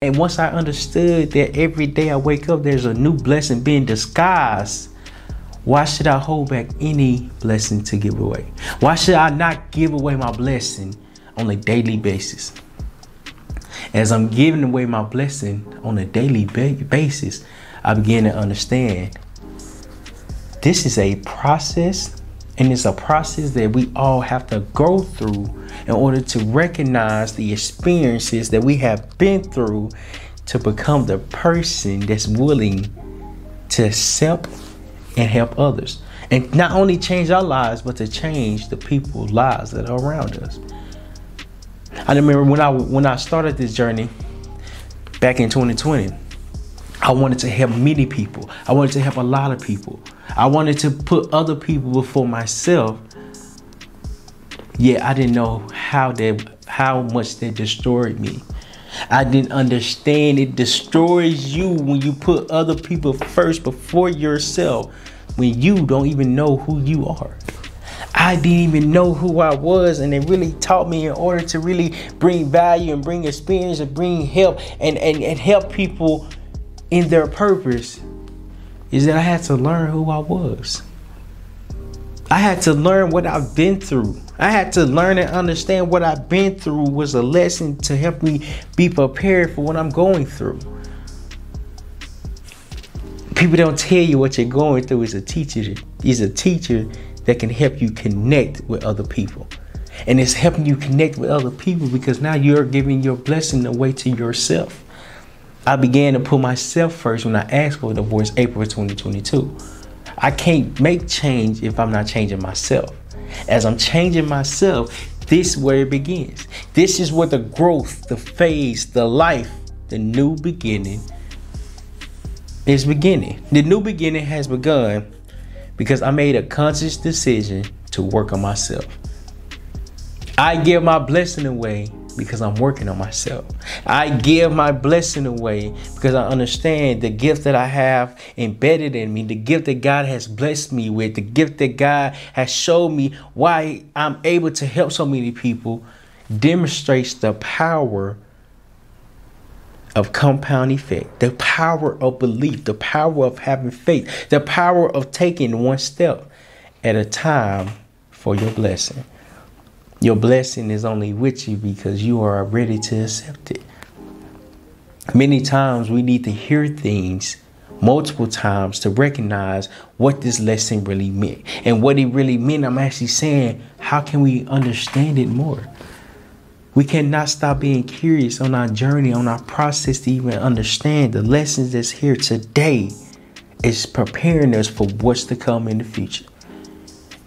And once I understood that every day I wake up, there's a new blessing being disguised. Why should I hold back any blessing to give away? Why should I not give away my blessing on a daily basis? As I'm giving away my blessing on a daily basis, I began to understand this is a process and it's a process that we all have to go through in order to recognize the experiences that we have been through to become the person that's willing to accept and help others. And not only change our lives, but to change the people's lives that are around us. I remember when I when I started this journey back in 2020, I wanted to help many people. I wanted to help a lot of people. I wanted to put other people before myself. Yet I didn't know how they how much they destroyed me. I didn't understand it destroys you when you put other people first before yourself when you don't even know who you are. I didn't even know who I was, and it really taught me in order to really bring value and bring experience and bring help and, and, and help people in their purpose is that I had to learn who I was. I had to learn what I've been through. I had to learn and understand what I've been through was a lesson to help me be prepared for what I'm going through. People don't tell you what you're going through is a teacher. Is a teacher that can help you connect with other people. And it's helping you connect with other people because now you're giving your blessing away to yourself. I began to put myself first when I asked for a divorce April 2022. I can't make change if I'm not changing myself. As I'm changing myself, this is where it begins. This is where the growth, the phase, the life, the new beginning is beginning. The new beginning has begun because I made a conscious decision to work on myself. I give my blessing away because I'm working on myself. I give my blessing away because I understand the gift that I have embedded in me, the gift that God has blessed me with, the gift that God has showed me why I'm able to help so many people demonstrates the power of compound effect, the power of belief, the power of having faith, the power of taking one step at a time for your blessing. Your blessing is only with you because you are ready to accept it. Many times we need to hear things multiple times to recognize what this lesson really meant. And what it really meant, I'm actually saying, how can we understand it more? We cannot stop being curious on our journey, on our process to even understand the lessons that's here today is preparing us for what's to come in the future.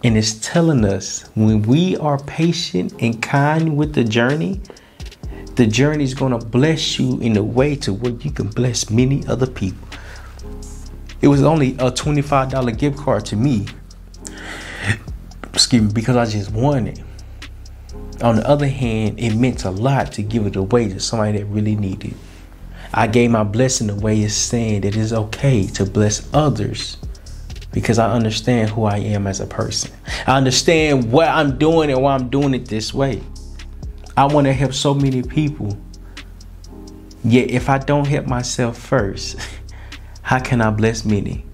And it's telling us when we are patient and kind with the journey, the journey is going to bless you in a way to where you can bless many other people. It was only a $25 gift card to me. Excuse me, because I just won it. On the other hand, it meant a lot to give it away to somebody that really needed it. I gave my blessing away saying that it's okay to bless others because I understand who I am as a person. I understand what I'm doing and why I'm doing it this way. I want to help so many people. Yet if I don't help myself first, how can I bless many?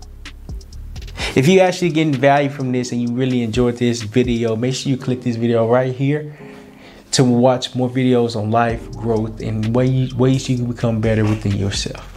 If you actually getting value from this and you really enjoyed this video, make sure you click this video right here to watch more videos on life, growth, and ways, ways you can become better within yourself.